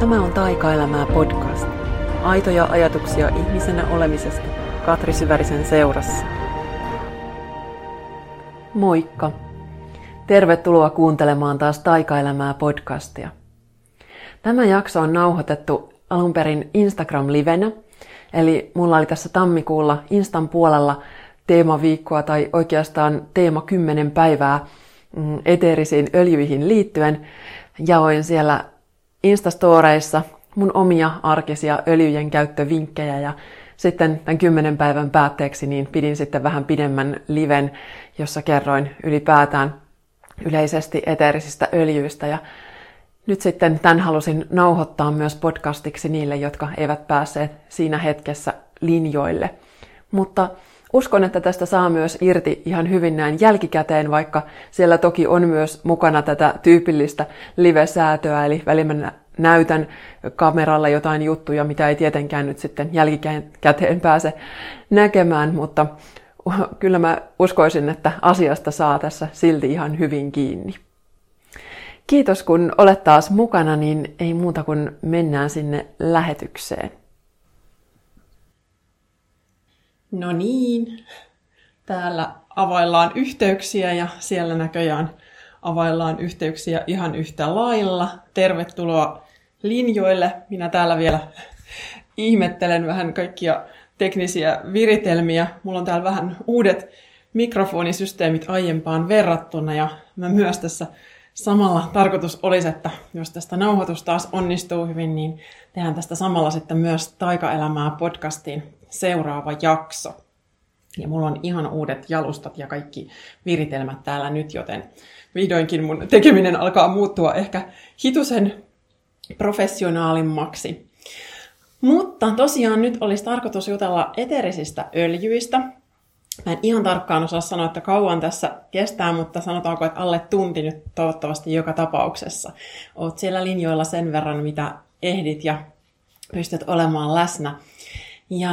Tämä on Taikaelämää podcast. Aitoja ajatuksia ihmisenä olemisesta Katri Syvärisen seurassa. Moikka! Tervetuloa kuuntelemaan taas Taikaelämää podcastia. Tämä jakso on nauhoitettu alun perin Instagram-livenä, eli mulla oli tässä tammikuulla Instan puolella teemaviikkoa tai oikeastaan teema 10 päivää mm, eteerisiin öljyihin liittyen. Jaoin siellä Instastoreissa mun omia arkisia öljyjen käyttövinkkejä ja sitten tämän kymmenen päivän päätteeksi niin pidin sitten vähän pidemmän liven, jossa kerroin ylipäätään yleisesti eteerisistä öljyistä ja nyt sitten tämän halusin nauhoittaa myös podcastiksi niille, jotka eivät päässeet siinä hetkessä linjoille. Mutta uskon, että tästä saa myös irti ihan hyvin näin jälkikäteen, vaikka siellä toki on myös mukana tätä tyypillistä live-säätöä, eli välillä näytän kameralla jotain juttuja, mitä ei tietenkään nyt sitten jälkikäteen pääse näkemään, mutta kyllä mä uskoisin, että asiasta saa tässä silti ihan hyvin kiinni. Kiitos kun olet taas mukana, niin ei muuta kuin mennään sinne lähetykseen. No niin, täällä availlaan yhteyksiä ja siellä näköjään availlaan yhteyksiä ihan yhtä lailla. Tervetuloa linjoille. Minä täällä vielä ihmettelen vähän kaikkia teknisiä viritelmiä. Mulla on täällä vähän uudet mikrofonisysteemit aiempaan verrattuna ja mä myös tässä samalla tarkoitus olisi, että jos tästä nauhoitus taas onnistuu hyvin, niin tehdään tästä samalla sitten myös Taikaelämää podcastiin seuraava jakso. Ja mulla on ihan uudet jalustat ja kaikki viritelmät täällä nyt, joten vihdoinkin mun tekeminen alkaa muuttua ehkä hitusen professionaalimmaksi. Mutta tosiaan nyt olisi tarkoitus jutella eterisistä öljyistä. Mä en ihan tarkkaan osaa sanoa, että kauan tässä kestää, mutta sanotaanko, että alle tunti nyt toivottavasti joka tapauksessa. Oot siellä linjoilla sen verran, mitä ehdit ja pystyt olemaan läsnä. Ja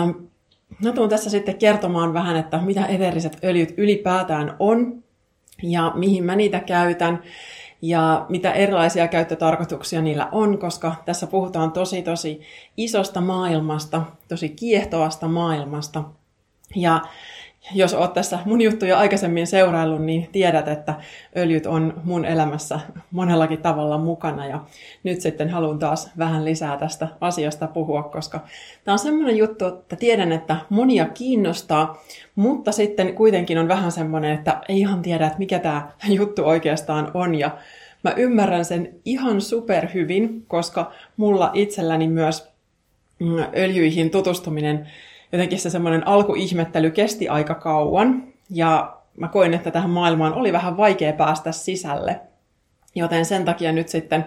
mä tuun tässä sitten kertomaan vähän, että mitä eteriset öljyt ylipäätään on ja mihin mä niitä käytän ja mitä erilaisia käyttötarkoituksia niillä on, koska tässä puhutaan tosi tosi isosta maailmasta, tosi kiehtovasta maailmasta. Ja jos oot tässä mun juttuja aikaisemmin seuraillut, niin tiedät, että öljyt on mun elämässä monellakin tavalla mukana. Ja nyt sitten haluan taas vähän lisää tästä asiasta puhua, koska tämä on semmoinen juttu, että tiedän, että monia kiinnostaa, mutta sitten kuitenkin on vähän semmoinen, että ei ihan tiedä, että mikä tämä juttu oikeastaan on. Ja mä ymmärrän sen ihan superhyvin, koska mulla itselläni myös mm, öljyihin tutustuminen jotenkin se semmoinen alkuihmettely kesti aika kauan ja mä koin, että tähän maailmaan oli vähän vaikea päästä sisälle. Joten sen takia nyt sitten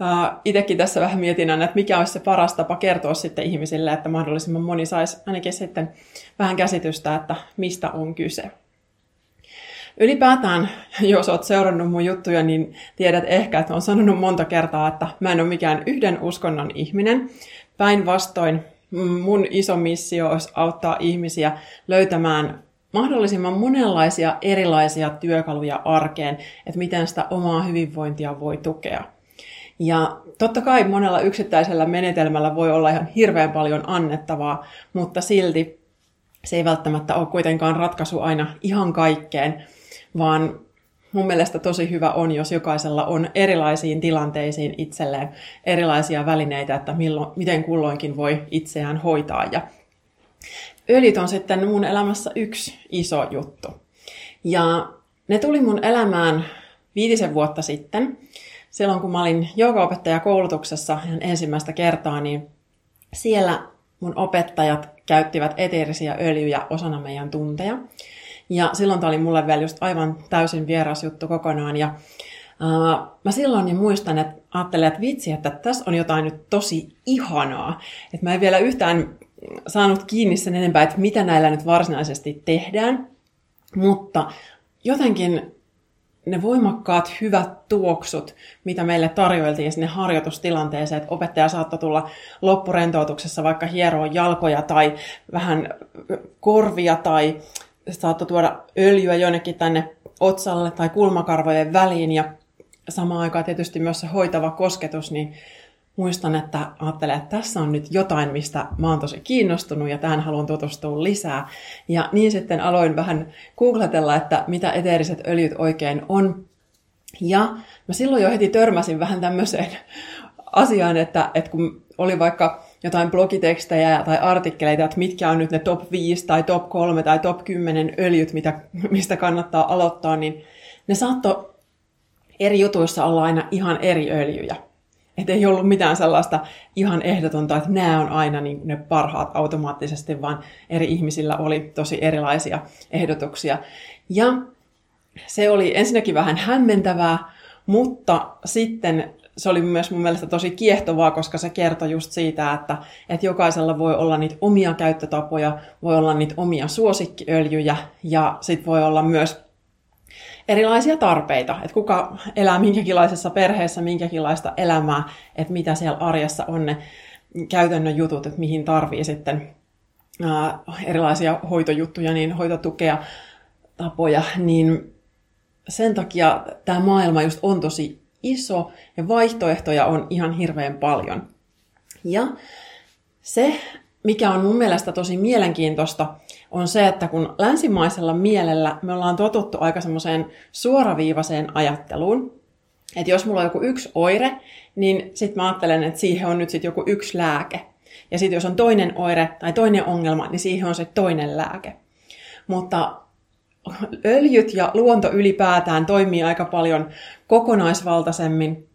uh, itsekin tässä vähän mietin, että mikä olisi se paras tapa kertoa sitten ihmisille, että mahdollisimman moni saisi ainakin sitten vähän käsitystä, että mistä on kyse. Ylipäätään, jos olet seurannut mun juttuja, niin tiedät ehkä, että olen sanonut monta kertaa, että mä en ole mikään yhden uskonnon ihminen. Päinvastoin mun iso missio olisi auttaa ihmisiä löytämään mahdollisimman monenlaisia erilaisia työkaluja arkeen, että miten sitä omaa hyvinvointia voi tukea. Ja totta kai monella yksittäisellä menetelmällä voi olla ihan hirveän paljon annettavaa, mutta silti se ei välttämättä ole kuitenkaan ratkaisu aina ihan kaikkeen, vaan mun mielestä tosi hyvä on, jos jokaisella on erilaisiin tilanteisiin itselleen erilaisia välineitä, että milloin, miten kulloinkin voi itseään hoitaa. Ja öljyt on sitten mun elämässä yksi iso juttu. Ja ne tuli mun elämään viitisen vuotta sitten. Silloin kun mä olin koulutuksessa ensimmäistä kertaa, niin siellä mun opettajat käyttivät eteerisiä öljyjä osana meidän tunteja. Ja silloin tämä oli mulle vielä just aivan täysin vieras juttu kokonaan. Ja uh, mä silloin niin muistan, että ajattelin, että vitsi, että tässä on jotain nyt tosi ihanaa. Että mä en vielä yhtään saanut kiinni sen enempää, että mitä näillä nyt varsinaisesti tehdään. Mutta jotenkin ne voimakkaat hyvät tuoksut, mitä meille tarjoiltiin sinne harjoitustilanteeseen, että opettaja saattoi tulla loppurentoutuksessa vaikka hieroa jalkoja tai vähän korvia tai saattoi tuoda öljyä jonnekin tänne otsalle tai kulmakarvojen väliin ja samaan aikaan tietysti myös se hoitava kosketus, niin muistan, että ajattelen, että tässä on nyt jotain, mistä mä oon tosi kiinnostunut ja tähän haluan tutustua lisää. Ja niin sitten aloin vähän googletella, että mitä eteeriset öljyt oikein on. Ja mä silloin jo heti törmäsin vähän tämmöiseen asiaan, että, että kun oli vaikka jotain blogitekstejä tai artikkeleita, että mitkä on nyt ne top 5 tai top 3 tai top 10 öljyt, mitä, mistä kannattaa aloittaa, niin ne saattoi eri jutuissa olla aina ihan eri öljyjä. Että ei ollut mitään sellaista ihan ehdotonta, että nämä on aina niin ne parhaat automaattisesti, vaan eri ihmisillä oli tosi erilaisia ehdotuksia. Ja se oli ensinnäkin vähän hämmentävää, mutta sitten se oli myös mun mielestä tosi kiehtovaa, koska se kertoi just siitä, että, että jokaisella voi olla niitä omia käyttötapoja, voi olla niitä omia suosikkiöljyjä ja sitten voi olla myös erilaisia tarpeita, että kuka elää minkäkinlaisessa perheessä, minkäkinlaista elämää, että mitä siellä arjessa on ne käytännön jutut, että mihin tarvii sitten ää, erilaisia hoitojuttuja, niin hoitotukea, tapoja, niin sen takia tämä maailma just on tosi iso ja vaihtoehtoja on ihan hirveän paljon. Ja se, mikä on mun mielestä tosi mielenkiintoista, on se, että kun länsimaisella mielellä me ollaan totuttu aika semmoiseen suoraviivaiseen ajatteluun, että jos mulla on joku yksi oire, niin sitten mä ajattelen, että siihen on nyt sitten joku yksi lääke. Ja sitten jos on toinen oire tai toinen ongelma, niin siihen on se toinen lääke. Mutta öljyt ja luonto ylipäätään toimii aika paljon kokonaisvaltaisemmin,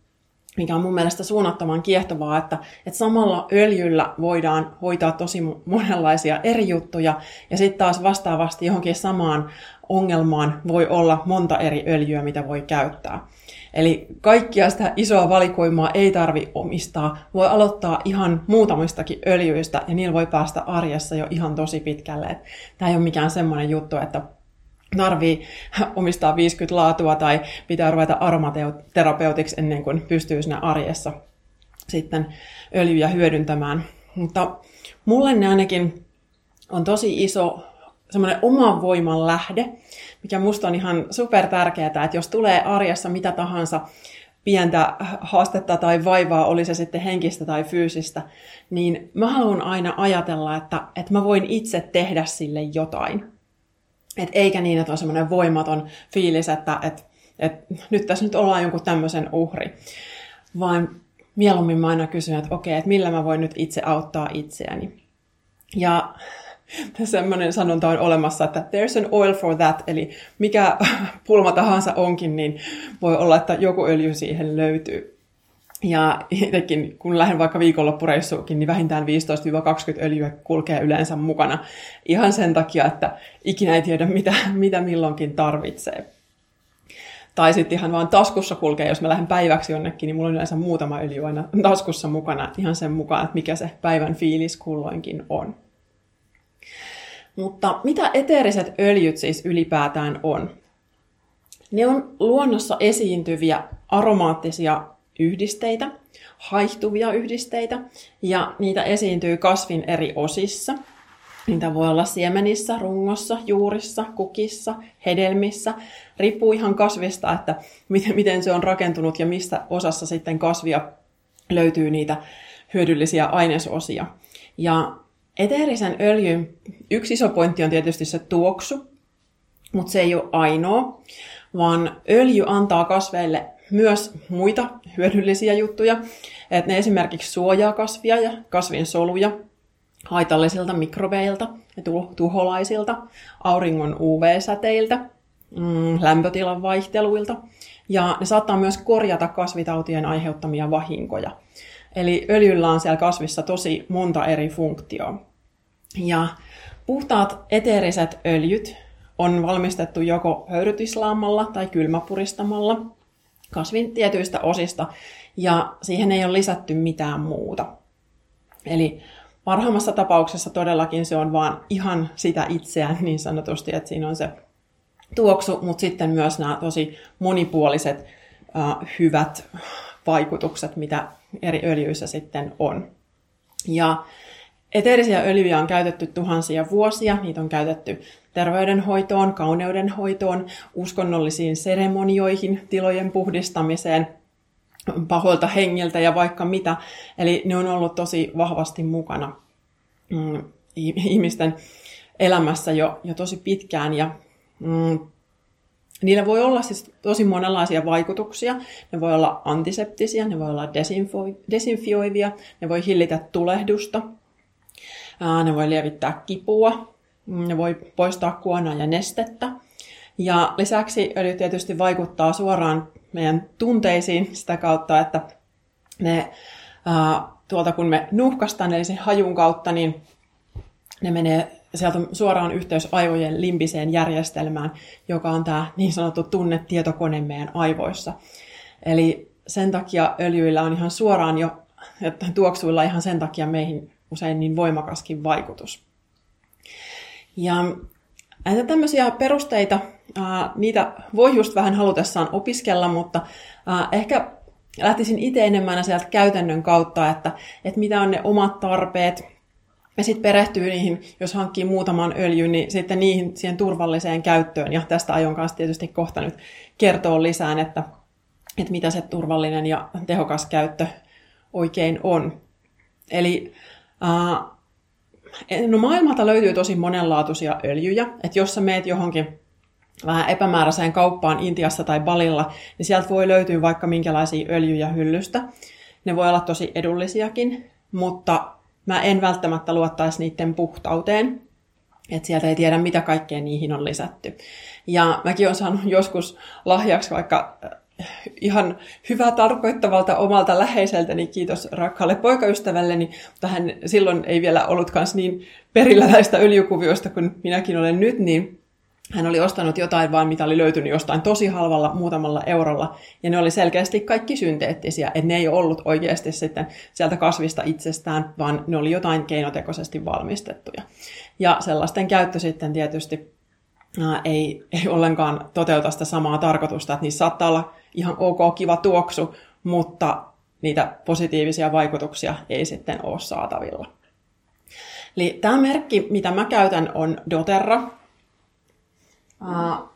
mikä on mun mielestä suunnattoman kiehtovaa, että, että samalla öljyllä voidaan hoitaa tosi monenlaisia eri juttuja, ja sitten taas vastaavasti johonkin samaan ongelmaan voi olla monta eri öljyä, mitä voi käyttää. Eli kaikkia sitä isoa valikoimaa ei tarvi omistaa. Voi aloittaa ihan muutamistakin öljyistä ja niillä voi päästä arjessa jo ihan tosi pitkälle. Tämä ei ole mikään semmoinen juttu, että tarvii omistaa 50 laatua tai pitää ruveta aromaterapeutiksi ennen kuin pystyy siinä arjessa sitten öljyjä hyödyntämään. Mutta mulle ne ainakin on tosi iso semmoinen oman voiman lähde, mikä musta on ihan super tärkeää, että jos tulee arjessa mitä tahansa pientä haastetta tai vaivaa, oli se sitten henkistä tai fyysistä, niin mä haluan aina ajatella, että, että mä voin itse tehdä sille jotain. Et eikä niin, että on semmoinen voimaton fiilis, että et, et, nyt tässä nyt ollaan jonkun tämmöisen uhri. Vaan mieluummin mä aina kysyn, että okei, että millä mä voin nyt itse auttaa itseäni. Ja semmoinen sanonta on olemassa, että there's an oil for that, eli mikä pulma tahansa onkin, niin voi olla, että joku öljy siihen löytyy. Ja itsekin, kun lähden vaikka viikonloppureissuukin, niin vähintään 15-20 öljyä kulkee yleensä mukana. Ihan sen takia, että ikinä ei tiedä, mitä, mitä milloinkin tarvitsee. Tai sitten ihan vaan taskussa kulkee, jos mä lähden päiväksi jonnekin, niin mulla on yleensä muutama öljy aina taskussa mukana, ihan sen mukaan, että mikä se päivän fiilis kulloinkin on. Mutta mitä eteeriset öljyt siis ylipäätään on? Ne on luonnossa esiintyviä aromaattisia yhdisteitä, haihtuvia yhdisteitä, ja niitä esiintyy kasvin eri osissa. Niitä voi olla siemenissä, rungossa, juurissa, kukissa, hedelmissä. Riippuu ihan kasvista, että miten, miten se on rakentunut ja mistä osassa sitten kasvia löytyy niitä hyödyllisiä ainesosia. Ja eteerisen öljyn yksi iso pointti on tietysti se tuoksu, mutta se ei ole ainoa, vaan öljy antaa kasveille myös muita hyödyllisiä juttuja. Että ne esimerkiksi suojaa kasvia ja kasvin soluja haitallisilta mikrobeilta ja tuholaisilta, auringon UV-säteiltä, mm, lämpötilan vaihteluilta. Ja ne saattaa myös korjata kasvitautien aiheuttamia vahinkoja. Eli öljyllä on siellä kasvissa tosi monta eri funktioa. Ja puhtaat eteeriset öljyt on valmistettu joko höyrytislaamalla tai kylmäpuristamalla kasvin tietyistä osista, ja siihen ei ole lisätty mitään muuta. Eli parhaimmassa tapauksessa todellakin se on vaan ihan sitä itseään niin sanotusti, että siinä on se tuoksu, mutta sitten myös nämä tosi monipuoliset uh, hyvät vaikutukset, mitä eri öljyissä sitten on. Ja eteerisiä öljyjä on käytetty tuhansia vuosia, niitä on käytetty terveydenhoitoon, kauneudenhoitoon, uskonnollisiin seremonioihin, tilojen puhdistamiseen. pahoilta hengiltä ja vaikka mitä. Eli ne on ollut tosi vahvasti mukana mm, ihmisten elämässä jo, jo tosi pitkään ja mm, Niillä voi olla siis tosi monenlaisia vaikutuksia. Ne voi olla antiseptisiä, ne voi olla desinfioivia, ne voi hillitä tulehdusta, ne voi lievittää kipua, ne voi poistaa kuonaa ja nestettä. Ja lisäksi öljy tietysti vaikuttaa suoraan meidän tunteisiin sitä kautta, että ne, tuolta kun me nuhkastaan, eli sen hajun kautta, niin ne menee sieltä suoraan yhteys aivojen limbiseen järjestelmään, joka on tämä niin sanottu tunnetietokone meidän aivoissa. Eli sen takia öljyillä on ihan suoraan jo, että tuoksuilla ihan sen takia meihin usein niin voimakaskin vaikutus. Ja näitä tämmöisiä perusteita, niitä voi just vähän halutessaan opiskella, mutta ehkä lähtisin itse enemmän sieltä käytännön kautta, että, että mitä on ne omat tarpeet, ja sitten perehtyy niihin, jos hankkii muutaman öljyn, niin sitten niihin siihen turvalliseen käyttöön. Ja tästä aion kanssa tietysti kohta nyt kertoa lisään, että, että mitä se turvallinen ja tehokas käyttö oikein on. Eli äh, no maailmalta löytyy tosi monenlaatuisia öljyjä. Että jos sä meet johonkin vähän epämääräiseen kauppaan Intiassa tai Balilla, niin sieltä voi löytyä vaikka minkälaisia öljyjä hyllystä. Ne voi olla tosi edullisiakin, mutta mä en välttämättä luottaisi niiden puhtauteen, että sieltä ei tiedä, mitä kaikkea niihin on lisätty. Ja mäkin olen saanut joskus lahjaksi vaikka ihan hyvää tarkoittavalta omalta läheiseltäni, kiitos rakkaalle poikaystävälleni, mutta hän silloin ei vielä ollut niin perillä näistä öljykuvioista kuin minäkin olen nyt, niin hän oli ostanut jotain vaan, mitä oli löytynyt jostain tosi halvalla muutamalla eurolla, ja ne oli selkeästi kaikki synteettisiä, että ne ei ollut oikeasti sitten sieltä kasvista itsestään, vaan ne oli jotain keinotekoisesti valmistettuja. Ja sellaisten käyttö sitten tietysti ei, ei ollenkaan toteuta sitä samaa tarkoitusta, että niissä saattaa olla ihan ok, kiva tuoksu, mutta niitä positiivisia vaikutuksia ei sitten ole saatavilla. Eli tämä merkki, mitä mä käytän, on doTERRA, Uh,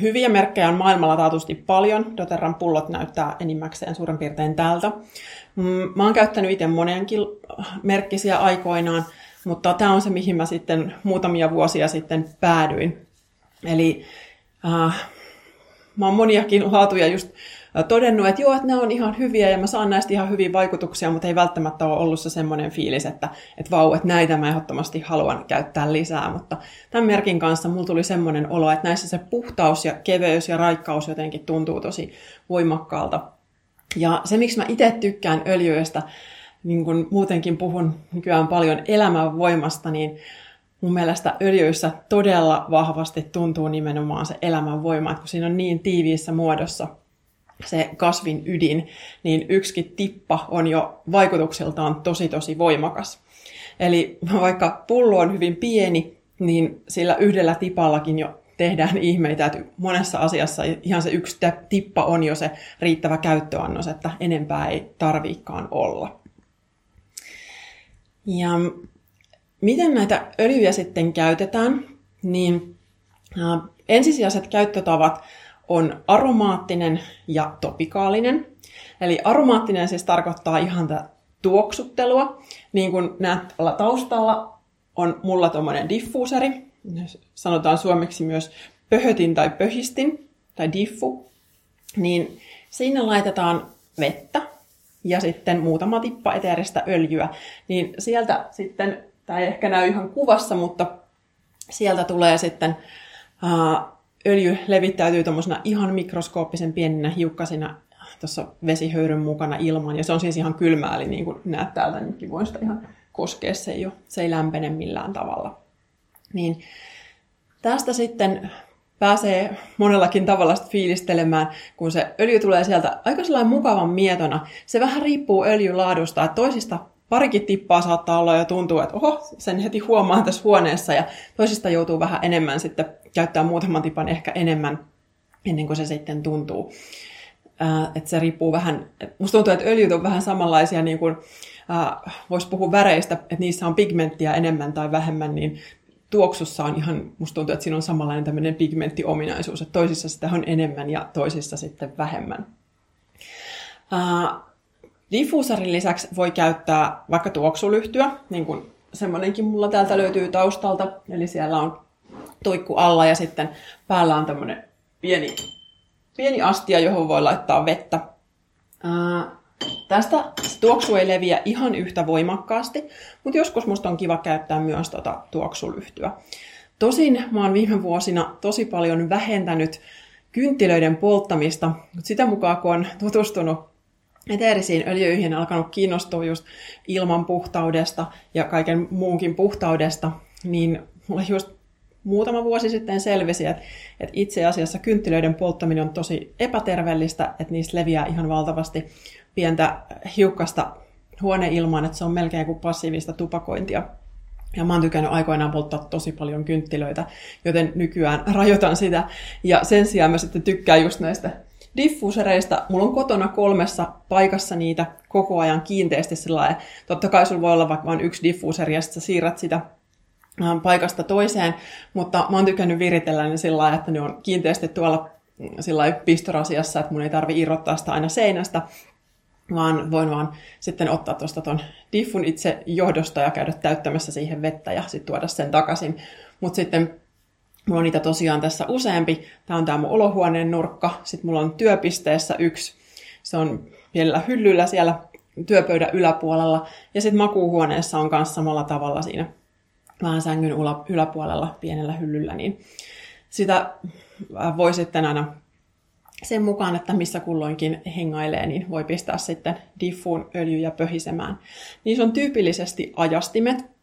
hyviä merkkejä on maailmalla taatusti paljon. Doterran pullot näyttää enimmäkseen suurin piirtein tältä. Mm, mä oon käyttänyt itse monenkin merkkisiä aikoinaan, mutta tämä on se, mihin mä sitten muutamia vuosia sitten päädyin. Eli uh, mä oon moniakin laatuja just todennut, että joo, että ne on ihan hyviä ja mä saan näistä ihan hyviä vaikutuksia, mutta ei välttämättä ole ollut se semmoinen fiilis, että, että vau, että näitä mä ehdottomasti haluan käyttää lisää. Mutta tämän merkin kanssa mulla tuli semmoinen olo, että näissä se puhtaus ja keveys ja raikkaus jotenkin tuntuu tosi voimakkaalta. Ja se, miksi mä itse tykkään öljyistä, niin kun muutenkin puhun nykyään paljon elämän voimasta, niin mun mielestä öljyissä todella vahvasti tuntuu nimenomaan se elämän voima, että kun siinä on niin tiiviissä muodossa se kasvin ydin, niin yksikin tippa on jo vaikutukseltaan tosi tosi voimakas. Eli vaikka pullo on hyvin pieni, niin sillä yhdellä tipallakin jo tehdään ihmeitä, että monessa asiassa ihan se yksi tippa on jo se riittävä käyttöannos, että enempää ei tarviikaan olla. Ja miten näitä öljyjä sitten käytetään, niin ensisijaiset käyttötavat on aromaattinen ja topikaalinen. Eli aromaattinen siis tarkoittaa ihan tätä tuoksuttelua. Niin kuin näet taustalla on mulla tuommoinen diffuuseri. Sanotaan suomeksi myös pöhötin tai pöhistin tai diffu. Niin sinne laitetaan vettä ja sitten muutama tippa eteeristä öljyä. Niin sieltä sitten, tämä ei ehkä näy ihan kuvassa, mutta sieltä tulee sitten öljy levittäytyy tuommoisena ihan mikroskooppisen pieninä hiukkasina tuossa vesihöyryn mukana ilman. Ja se on siis ihan kylmää, eli niin kuin näet täältä, niin voin sitä ihan koskea, se ei, ole, se ei lämpene millään tavalla. Niin tästä sitten pääsee monellakin tavalla fiilistelemään, kun se öljy tulee sieltä aika mukavan mietona. Se vähän riippuu öljyn laadusta, että toisista parikin tippaa saattaa olla ja tuntuu, että oho, sen heti huomaan tässä huoneessa ja toisista joutuu vähän enemmän sitten käyttää muutaman tipan ehkä enemmän ennen kuin se sitten tuntuu. Äh, että se riippuu vähän, musta tuntuu, että öljyt on vähän samanlaisia niin kuin, äh, voisi puhua väreistä, että niissä on pigmenttiä enemmän tai vähemmän, niin tuoksussa on ihan, musta tuntuu, että siinä on samanlainen tämmöinen pigmenttiominaisuus, että toisissa sitä on enemmän ja toisissa sitten vähemmän. Diffuusarin lisäksi voi käyttää vaikka tuoksulyhtyä, niin kuin semmoinenkin mulla täältä löytyy taustalta. Eli siellä on tuikku alla ja sitten päällä on tämmöinen pieni, pieni astia, johon voi laittaa vettä. Ää, tästä tuoksu ei leviä ihan yhtä voimakkaasti, mutta joskus musta on kiva käyttää myös tota tuoksulyhtyä. Tosin mä oon viime vuosina tosi paljon vähentänyt kynttilöiden polttamista, mutta sitä mukaan kun on tutustunut eteerisiin öljyihin alkanut kiinnostua just ilman puhtaudesta ja kaiken muunkin puhtaudesta, niin mulle just muutama vuosi sitten selvisi, että, että itse asiassa kynttilöiden polttaminen on tosi epäterveellistä, että niistä leviää ihan valtavasti pientä hiukkasta huoneilmaan, että se on melkein kuin passiivista tupakointia. Ja mä oon tykännyt aikoinaan polttaa tosi paljon kynttilöitä, joten nykyään rajoitan sitä. Ja sen sijaan mä sitten tykkään just näistä diffuusereista. Mulla on kotona kolmessa paikassa niitä koko ajan kiinteästi sillä Totta kai sulla voi olla vaikka vain yksi diffuuseri ja sitten siirrät sitä ähm, paikasta toiseen, mutta mä oon tykännyt viritellä ne sillä että ne on kiinteästi tuolla mm, sillä pistorasiassa, että mun ei tarvi irrottaa sitä aina seinästä, vaan voin vaan sitten ottaa tuosta ton diffun itse johdosta ja käydä täyttämässä siihen vettä ja sitten tuoda sen takaisin. Mutta sitten Mulla on niitä tosiaan tässä useampi. Tämä on tämä mun olohuoneen nurkka. Sitten mulla on työpisteessä yksi. Se on pienellä hyllyllä siellä työpöydän yläpuolella. Ja sitten makuuhuoneessa on myös samalla tavalla siinä vähän sängyn yläpuolella pienellä hyllyllä. Niin sitä voi sitten aina sen mukaan, että missä kulloinkin hengailee, niin voi pistää sitten diffuun öljyjä pöhisemään. Niissä on tyypillisesti ajastimet,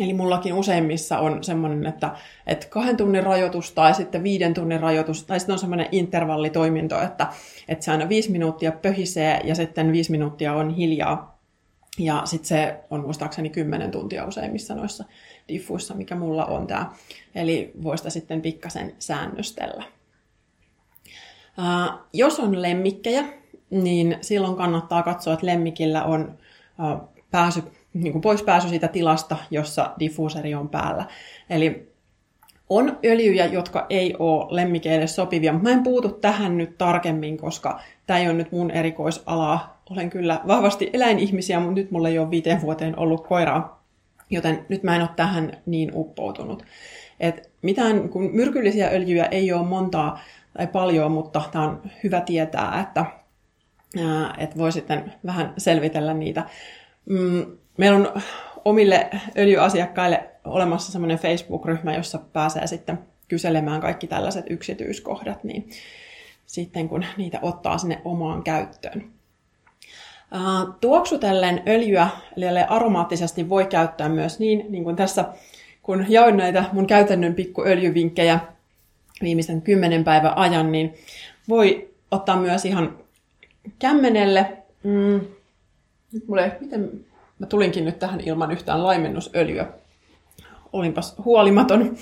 Eli mullakin useimmissa on semmoinen, että, että kahden tunnin rajoitus tai sitten viiden tunnin rajoitus, tai sitten on semmoinen intervallitoiminto, että, että se aina viisi minuuttia pöhisee ja sitten viisi minuuttia on hiljaa. Ja sitten se on muistaakseni kymmenen tuntia useimmissa noissa diffuissa, mikä mulla on tämä. Eli voista sitten pikkasen säännöstellä. Ää, jos on lemmikkejä, niin silloin kannattaa katsoa, että lemmikillä on ää, pääsy niin kuin pois pääsy siitä tilasta, jossa diffuuseri on päällä. Eli on öljyjä, jotka ei ole lemmikeille sopivia, mutta mä en puutu tähän nyt tarkemmin, koska tämä ei ole nyt mun erikoisalaa. Olen kyllä vahvasti eläinihmisiä, mutta nyt mulla ei ole viiteen vuoteen ollut koiraa, joten nyt mä en ole tähän niin uppoutunut. Et mitään kun myrkyllisiä öljyjä ei ole montaa tai paljon, mutta tämä on hyvä tietää, että, että voi sitten vähän selvitellä niitä. Mm, meillä on omille öljyasiakkaille olemassa semmoinen Facebook-ryhmä, jossa pääsee sitten kyselemään kaikki tällaiset yksityiskohdat, niin sitten kun niitä ottaa sinne omaan käyttöön. Tuoksutellen öljyä, eli aromaattisesti voi käyttää myös niin, niin kuin tässä, kun jaoin näitä mun käytännön pikkuöljyvinkkejä viimeisen kymmenen päivän ajan, niin voi ottaa myös ihan kämmenelle. Mm, mulle, miten, Mä tulinkin nyt tähän ilman yhtään laimennusöljyä. Olinpas huolimaton.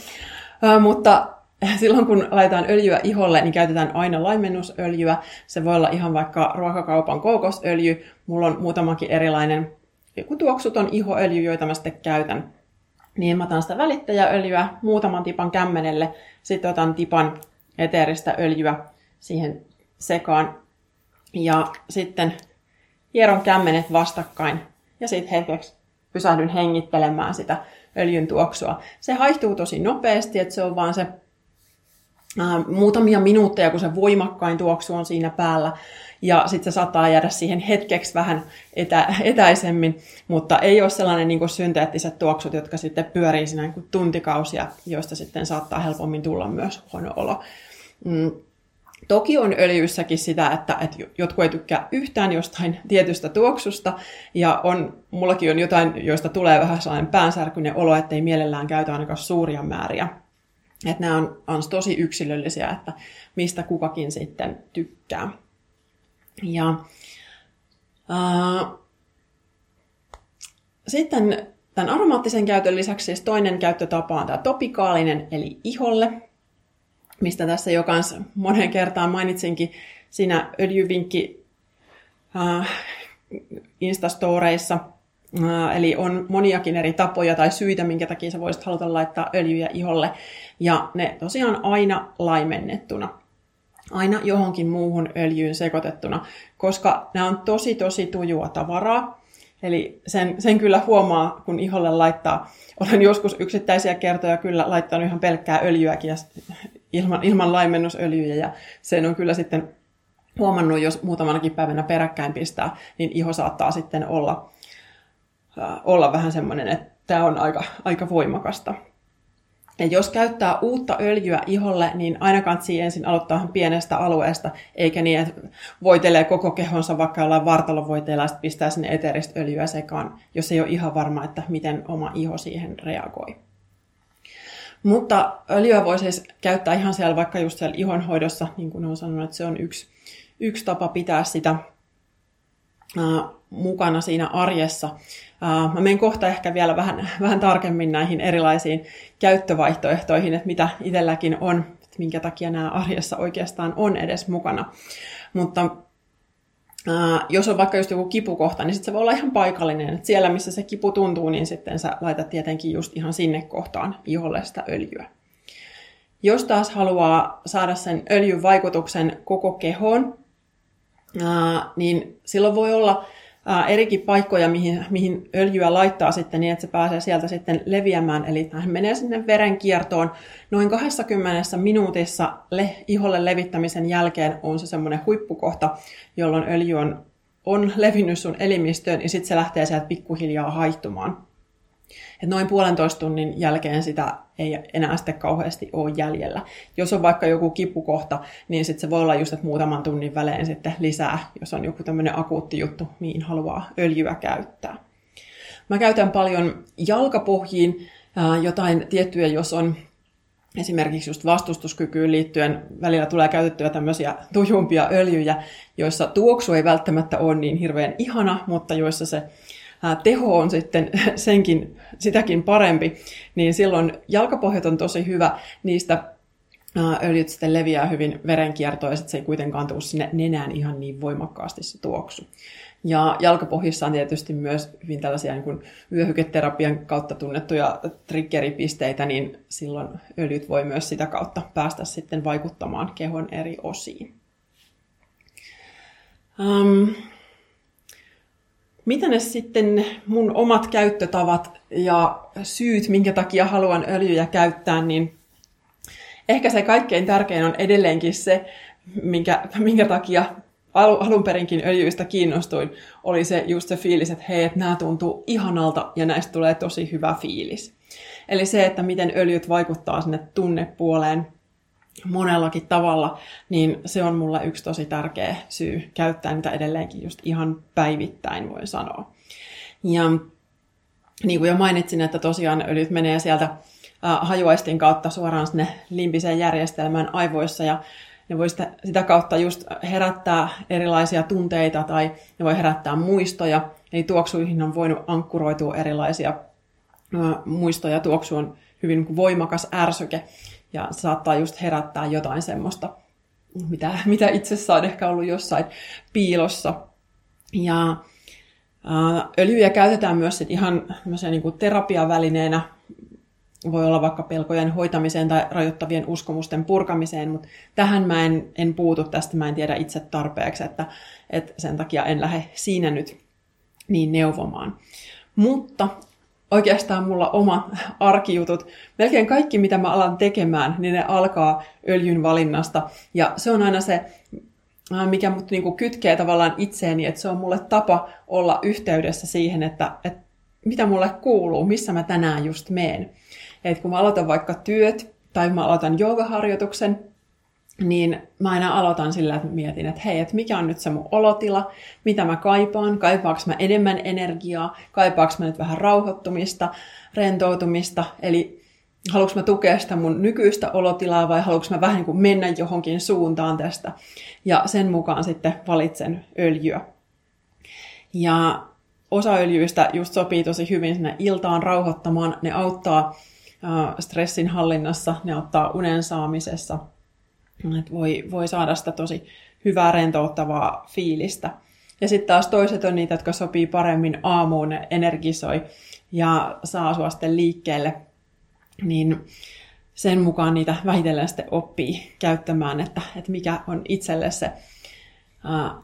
Äh, mutta silloin kun laitetaan öljyä iholle, niin käytetään aina laimennusöljyä. Se voi olla ihan vaikka ruokakaupan kookosöljy. Mulla on muutamakin erilainen joku tuoksuton ihoöljy, joita mä sitten käytän. Niin mä otan sitä välittäjäöljyä muutaman tipan kämmenelle, sitten otan tipan eteeristä öljyä siihen sekaan. Ja sitten hieron kämmenet vastakkain ja sitten hetkeksi pysähdyn hengittelemään sitä öljyn tuoksua. Se haihtuu tosi nopeasti, että se on vaan se ää, muutamia minuutteja, kun se voimakkain tuoksu on siinä päällä. Ja sitten se saattaa jäädä siihen hetkeksi vähän etä, etäisemmin, mutta ei ole sellainen niin kuin synteettiset tuoksut, jotka sitten pyörii siinä niin kuin tuntikausia, joista sitten saattaa helpommin tulla myös huono olo. Mm Toki on öljyssäkin sitä, että, että jotkut ei tykkää yhtään jostain tietystä tuoksusta, ja on, mullakin on jotain, joista tulee vähän sellainen päänsärkyinen olo, että ei mielellään käytä ainakaan suuria määriä. Että nämä on, on tosi yksilöllisiä, että mistä kukakin sitten tykkää. Ja äh, sitten tämän aromaattisen käytön lisäksi siis toinen käyttötapa on tämä topikaalinen, eli iholle mistä tässä jo kans monen kertaan mainitsinkin siinä öljyvinkki äh, Instastoreissa. Äh, eli on moniakin eri tapoja tai syitä, minkä takia sä voisit haluta laittaa öljyjä iholle. Ja ne tosiaan aina laimennettuna. aina johonkin muuhun öljyyn sekoitettuna, koska nämä on tosi tosi tujua tavaraa. Eli sen, sen kyllä huomaa, kun iholle laittaa. Olen joskus yksittäisiä kertoja kyllä laittanut ihan pelkkää öljyäkin ja ilman, ilman laimennusöljyjä. Ja sen on kyllä sitten huomannut, jos muutamanakin päivänä peräkkäin pistää, niin iho saattaa sitten olla, äh, olla vähän semmoinen, että tämä on aika, aika voimakasta. Ja jos käyttää uutta öljyä iholle, niin aina kannattaa ensin aloittaa pienestä alueesta, eikä niin, että voitelee koko kehonsa vaikka jollain vartalovoiteella ja pistää sinne eteristä öljyä sekaan, jos ei ole ihan varma, että miten oma iho siihen reagoi. Mutta öljyä voi siis käyttää ihan siellä vaikka just siellä ihonhoidossa, niin kuin olen sanonut, että se on yksi, yksi tapa pitää sitä ää, mukana siinä arjessa. Ää, mä menen kohta ehkä vielä vähän, vähän tarkemmin näihin erilaisiin käyttövaihtoehtoihin, että mitä itselläkin on, että minkä takia nämä arjessa oikeastaan on edes mukana. Mutta jos on vaikka just joku kipukohta, niin sit se voi olla ihan paikallinen. Että siellä, missä se kipu tuntuu, niin sitten sä laitat tietenkin just ihan sinne kohtaan iholle sitä öljyä. Jos taas haluaa saada sen öljyn vaikutuksen koko kehoon, ää, niin silloin voi olla ää, erikin paikkoja, mihin, mihin öljyä laittaa sitten niin, että se pääsee sieltä sitten leviämään. Eli hän menee sinne verenkiertoon. Noin 20 minuutissa le, iholle levittämisen jälkeen on se semmoinen huippukohta, jolloin öljy on, on levinnyt sun elimistöön ja sitten se lähtee sieltä pikkuhiljaa haihtumaan. Et noin puolentoista tunnin jälkeen sitä ei enää sitten kauheasti ole jäljellä. Jos on vaikka joku kipukohta, niin sitten se voi olla just, että muutaman tunnin välein sitten lisää, jos on joku tämmöinen akuutti juttu, mihin haluaa öljyä käyttää. Mä käytän paljon jalkapohjiin jotain tiettyjä, jos on esimerkiksi just vastustuskykyyn liittyen välillä tulee käytettyä tämmöisiä tujumpia öljyjä, joissa tuoksu ei välttämättä ole niin hirveän ihana, mutta joissa se teho on sitten senkin, sitäkin parempi, niin silloin jalkapohjat on tosi hyvä. Niistä öljyt sitten leviää hyvin verenkiertoon ja sitten se ei kuitenkaan tule sinne nenään ihan niin voimakkaasti se tuoksu. Ja jalkapohjissa on tietysti myös hyvin tällaisia niin kuin kautta tunnettuja triggeripisteitä, niin silloin öljyt voi myös sitä kautta päästä sitten vaikuttamaan kehon eri osiin. Um, mitä ne sitten mun omat käyttötavat ja syyt, minkä takia haluan öljyjä käyttää, niin ehkä se kaikkein tärkein on edelleenkin se, minkä, minkä takia alun perinkin öljyistä kiinnostuin, oli se just se fiilis, että hei, että nämä tuntuu ihanalta ja näistä tulee tosi hyvä fiilis. Eli se, että miten öljyt vaikuttaa sinne tunnepuoleen monellakin tavalla, niin se on mulle yksi tosi tärkeä syy käyttää niitä edelleenkin just ihan päivittäin, voi sanoa. Ja niin kuin jo mainitsin, että tosiaan öljyt menee sieltä hajuaistin kautta suoraan sinne limpiseen järjestelmään aivoissa ja ne voi sitä, sitä kautta just herättää erilaisia tunteita tai ne voi herättää muistoja. Eli tuoksuihin on voinut ankkuroitua erilaisia muistoja. Tuoksu on hyvin voimakas ärsyke ja saattaa just herättää jotain semmoista, mitä, mitä itse on ehkä ollut jossain piilossa. Ja ää, öljyjä käytetään myös sit ihan niin kuin terapiavälineenä, voi olla vaikka pelkojen hoitamiseen tai rajoittavien uskomusten purkamiseen, mutta tähän mä en, en puutu tästä, mä en tiedä itse tarpeeksi, että, että sen takia en lähde siinä nyt niin neuvomaan. Mutta oikeastaan mulla oma arkijutut. Melkein kaikki, mitä mä alan tekemään, niin ne alkaa öljyn valinnasta. Ja se on aina se, äh, mikä mut niinku kytkee tavallaan itseeni, että se on mulle tapa olla yhteydessä siihen, että, että mitä mulle kuuluu, missä mä tänään just meen. Et kun mä aloitan vaikka työt tai mä aloitan joogaharjoituksen, niin mä aina aloitan sillä, että mietin, että hei, että mikä on nyt se mun olotila, mitä mä kaipaan, kaipaaks mä enemmän energiaa, kaipaaks mä nyt vähän rauhoittumista, rentoutumista, eli haluanko mä tukea sitä mun nykyistä olotilaa vai haluanko mä vähän niin kuin mennä johonkin suuntaan tästä. Ja sen mukaan sitten valitsen öljyä. Ja osa öljyistä just sopii tosi hyvin sinne iltaan rauhoittamaan. Ne auttaa stressin hallinnassa, ne auttaa unen saamisessa – että voi, voi saada sitä tosi hyvää rentouttavaa fiilistä. Ja sitten taas toiset on niitä, jotka sopii paremmin aamuun, energisoi ja saa sua sitten liikkeelle. Niin sen mukaan niitä vähitellen sitten oppii käyttämään, että, että mikä on itselle se,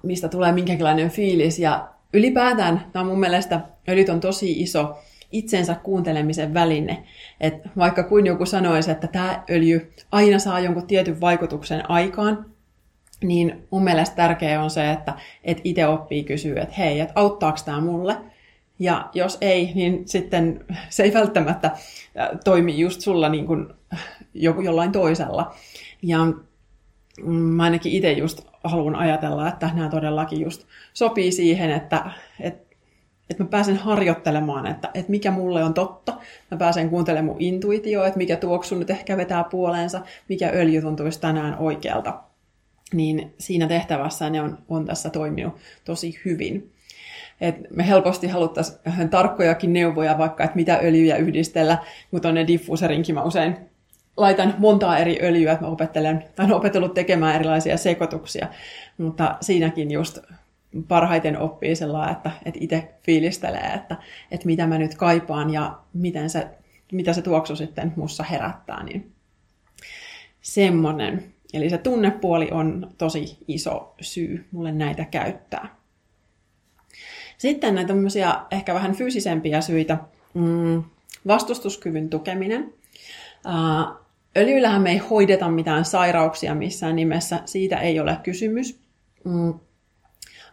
mistä tulee minkälainen fiilis. Ja ylipäätään tämä on mun mielestä, öljyt on tosi iso itsensä kuuntelemisen väline. Et vaikka kuin joku sanoisi, että tämä öljy aina saa jonkun tietyn vaikutuksen aikaan, niin mun mielestä tärkeää on se, että et itse oppii kysyä, että hei, että auttaako tämä mulle? Ja jos ei, niin sitten se ei välttämättä toimi just sulla niin kuin jollain toisella. Ja mm, mä ainakin itse just haluan ajatella, että nämä todellakin just sopii siihen, että, että, että mä pääsen harjoittelemaan, että, että mikä mulle on totta. Mä pääsen kuuntelemaan mun intuitio, että mikä tuoksu nyt ehkä vetää puoleensa, mikä öljy tuntuisi tänään oikealta. Niin siinä tehtävässä ne on, on tässä toiminut tosi hyvin. Et me helposti haluttaisiin tarkkojakin neuvoja vaikka, että mitä öljyjä yhdistellä, mutta ne diffuserinkin mä usein laitan montaa eri öljyä, että mä opettelen, tai opetellut tekemään erilaisia sekoituksia, mutta siinäkin just parhaiten oppii sellainen, että, että itse fiilistelee, että, että mitä mä nyt kaipaan ja miten se, mitä se tuoksu sitten mussa herättää, niin semmonen. Eli se tunnepuoli on tosi iso syy mulle näitä käyttää. Sitten näitä ehkä vähän fyysisempiä syitä. Mm, vastustuskyvyn tukeminen. Öljyllähän me ei hoideta mitään sairauksia missään nimessä, siitä ei ole kysymys. Mm.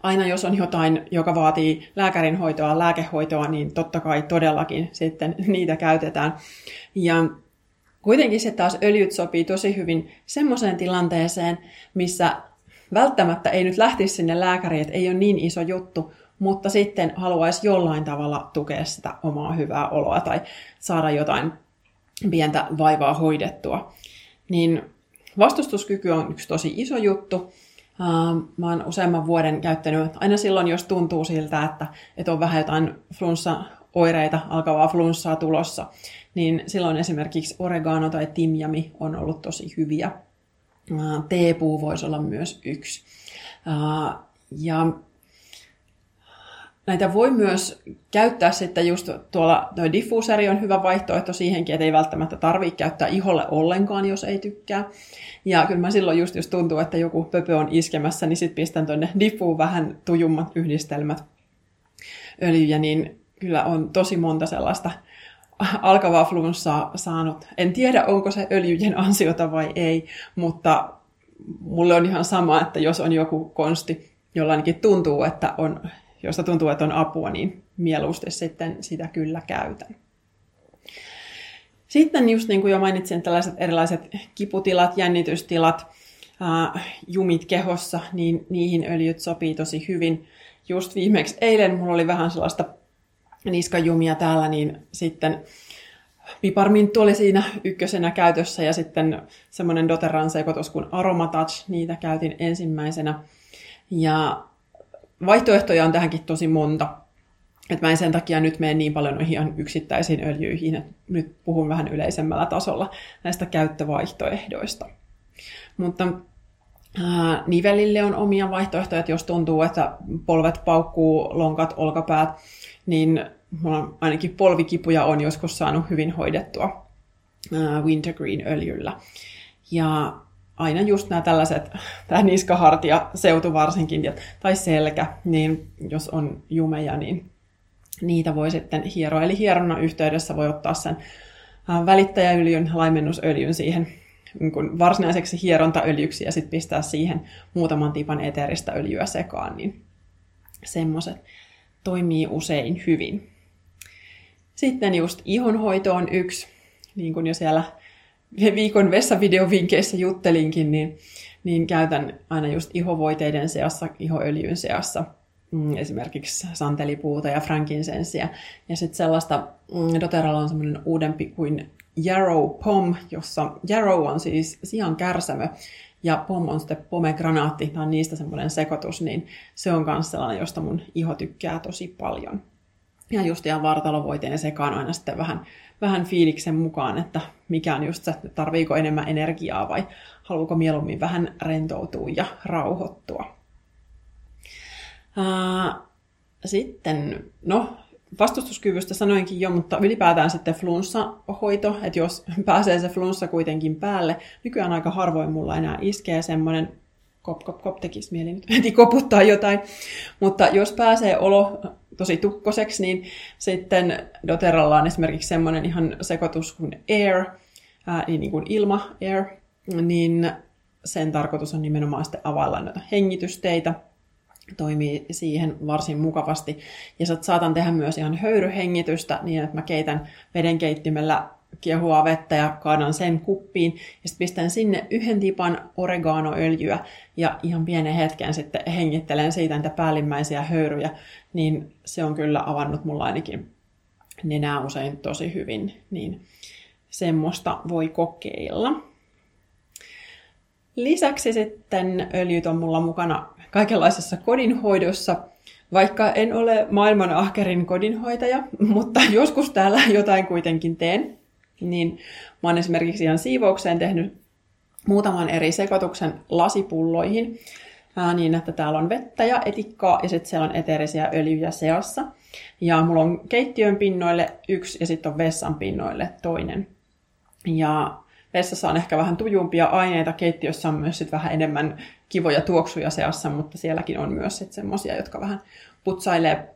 Aina jos on jotain, joka vaatii lääkärin hoitoa, lääkehoitoa, niin totta kai todellakin sitten niitä käytetään. Ja kuitenkin se taas öljyt sopii tosi hyvin semmoiseen tilanteeseen, missä välttämättä ei nyt lähtisi sinne lääkäriin, että ei ole niin iso juttu, mutta sitten haluaisi jollain tavalla tukea sitä omaa hyvää oloa tai saada jotain pientä vaivaa hoidettua. Niin vastustuskyky on yksi tosi iso juttu. Mä oon useamman vuoden käyttänyt aina silloin, jos tuntuu siltä, että, että on vähän jotain flunssa-oireita, alkavaa flunssaa tulossa, niin silloin esimerkiksi oregano tai timjami on ollut tosi hyviä. Teepuu voisi olla myös yksi. Ja Näitä voi myös käyttää sitten just tuolla, tuo diffuseri on hyvä vaihtoehto siihenkin, että ei välttämättä tarvitse käyttää iholle ollenkaan, jos ei tykkää. Ja kyllä mä silloin just, jos tuntuu, että joku pöpö on iskemässä, niin sitten pistän tuonne diffuun vähän tujummat yhdistelmät öljyjä, niin kyllä on tosi monta sellaista alkavaa flunssaa saanut. En tiedä, onko se öljyjen ansiota vai ei, mutta mulle on ihan sama, että jos on joku konsti, jolla ainakin tuntuu, että on josta tuntuu, että on apua, niin mieluusti sitten sitä kyllä käytän. Sitten just niin kuin jo mainitsin, tällaiset erilaiset kiputilat, jännitystilat, jumit kehossa, niin niihin öljyt sopii tosi hyvin. Just viimeksi eilen mulla oli vähän sellaista niskajumia täällä, niin sitten piparminttu oli siinä ykkösenä käytössä ja sitten semmoinen doterran sekoitus kuin Aromatouch, niitä käytin ensimmäisenä. Ja vaihtoehtoja on tähänkin tosi monta. Et mä en sen takia nyt mene niin paljon noihin ihan yksittäisiin öljyihin, että nyt puhun vähän yleisemmällä tasolla näistä käyttövaihtoehdoista. Mutta ää, nivelille on omia vaihtoehtoja, että jos tuntuu, että polvet paukkuu, lonkat, olkapäät, niin mulla ainakin polvikipuja on joskus saanut hyvin hoidettua ää, wintergreen öljyllä. Ja aina just nämä tällaiset, tämä niskahartia, seutu varsinkin, tai selkä, niin jos on jumeja, niin niitä voi sitten hieroa. Eli hieronnan yhteydessä voi ottaa sen välittäjäöljyn, laimennusöljyn siihen niin varsinaiseksi hierontaöljyksi ja sitten pistää siihen muutaman tipan eteeristä öljyä sekaan, niin semmoiset toimii usein hyvin. Sitten just ihonhoito on yksi, niin kuin jo siellä viikon vessavideovinkeissä juttelinkin, niin, niin käytän aina just ihovoiteiden seassa, ihoöljyn seassa mm, esimerkiksi santelipuuta ja frankinsensiä. Ja sitten sellaista, mm, doteralla on semmoinen uudempi kuin Yarrow Pom, jossa Yarrow on siis sian kärsämö ja pom on sitten pomegranaatti, tämä on niistä semmoinen sekoitus, niin se on myös sellainen, josta mun iho tykkää tosi paljon. Ja just ihan vartalovoiteen sekaan aina sitten vähän vähän fiiliksen mukaan, että mikä on just se, että tarviiko enemmän energiaa vai haluuko mieluummin vähän rentoutua ja rauhoittua. sitten, no, vastustuskyvystä sanoinkin jo, mutta ylipäätään sitten flunssahoito, että jos pääsee se flunssa kuitenkin päälle, nykyään aika harvoin mulla enää iskee semmoinen kop, kop, kop, tekisi mieli nyt heti koputtaa jotain. Mutta jos pääsee olo tosi tukkoseksi, niin sitten doteralla on esimerkiksi semmoinen ihan sekoitus kuin air, ää, niin kuin ilma, air, niin sen tarkoitus on nimenomaan sitten availla noita hengitysteitä, toimii siihen varsin mukavasti. Ja saatan tehdä myös ihan höyryhengitystä niin, että mä keitän vedenkeittimellä kiehuvaa vettä ja kaadan sen kuppiin. Ja sitten pistän sinne yhden tipan oreganoöljyä ja ihan pienen hetken sitten hengittelen siitä niitä päällimmäisiä höyryjä. Niin se on kyllä avannut mulla ainakin nenää usein tosi hyvin. Niin semmoista voi kokeilla. Lisäksi sitten öljyt on mulla mukana kaikenlaisessa kodinhoidossa, vaikka en ole maailman ahkerin kodinhoitaja, mutta joskus täällä jotain kuitenkin teen, niin mä oon esimerkiksi ihan siivoukseen tehnyt muutaman eri sekoituksen lasipulloihin, ää, niin että täällä on vettä ja etikkaa ja sitten siellä on eteerisiä öljyjä seassa. Ja mulla on keittiön pinnoille yksi ja sitten on vessan pinnoille toinen. Ja vessassa on ehkä vähän tujumpia aineita, keittiössä on myös sit vähän enemmän kivoja tuoksuja seassa, mutta sielläkin on myös semmoisia, jotka vähän putsailee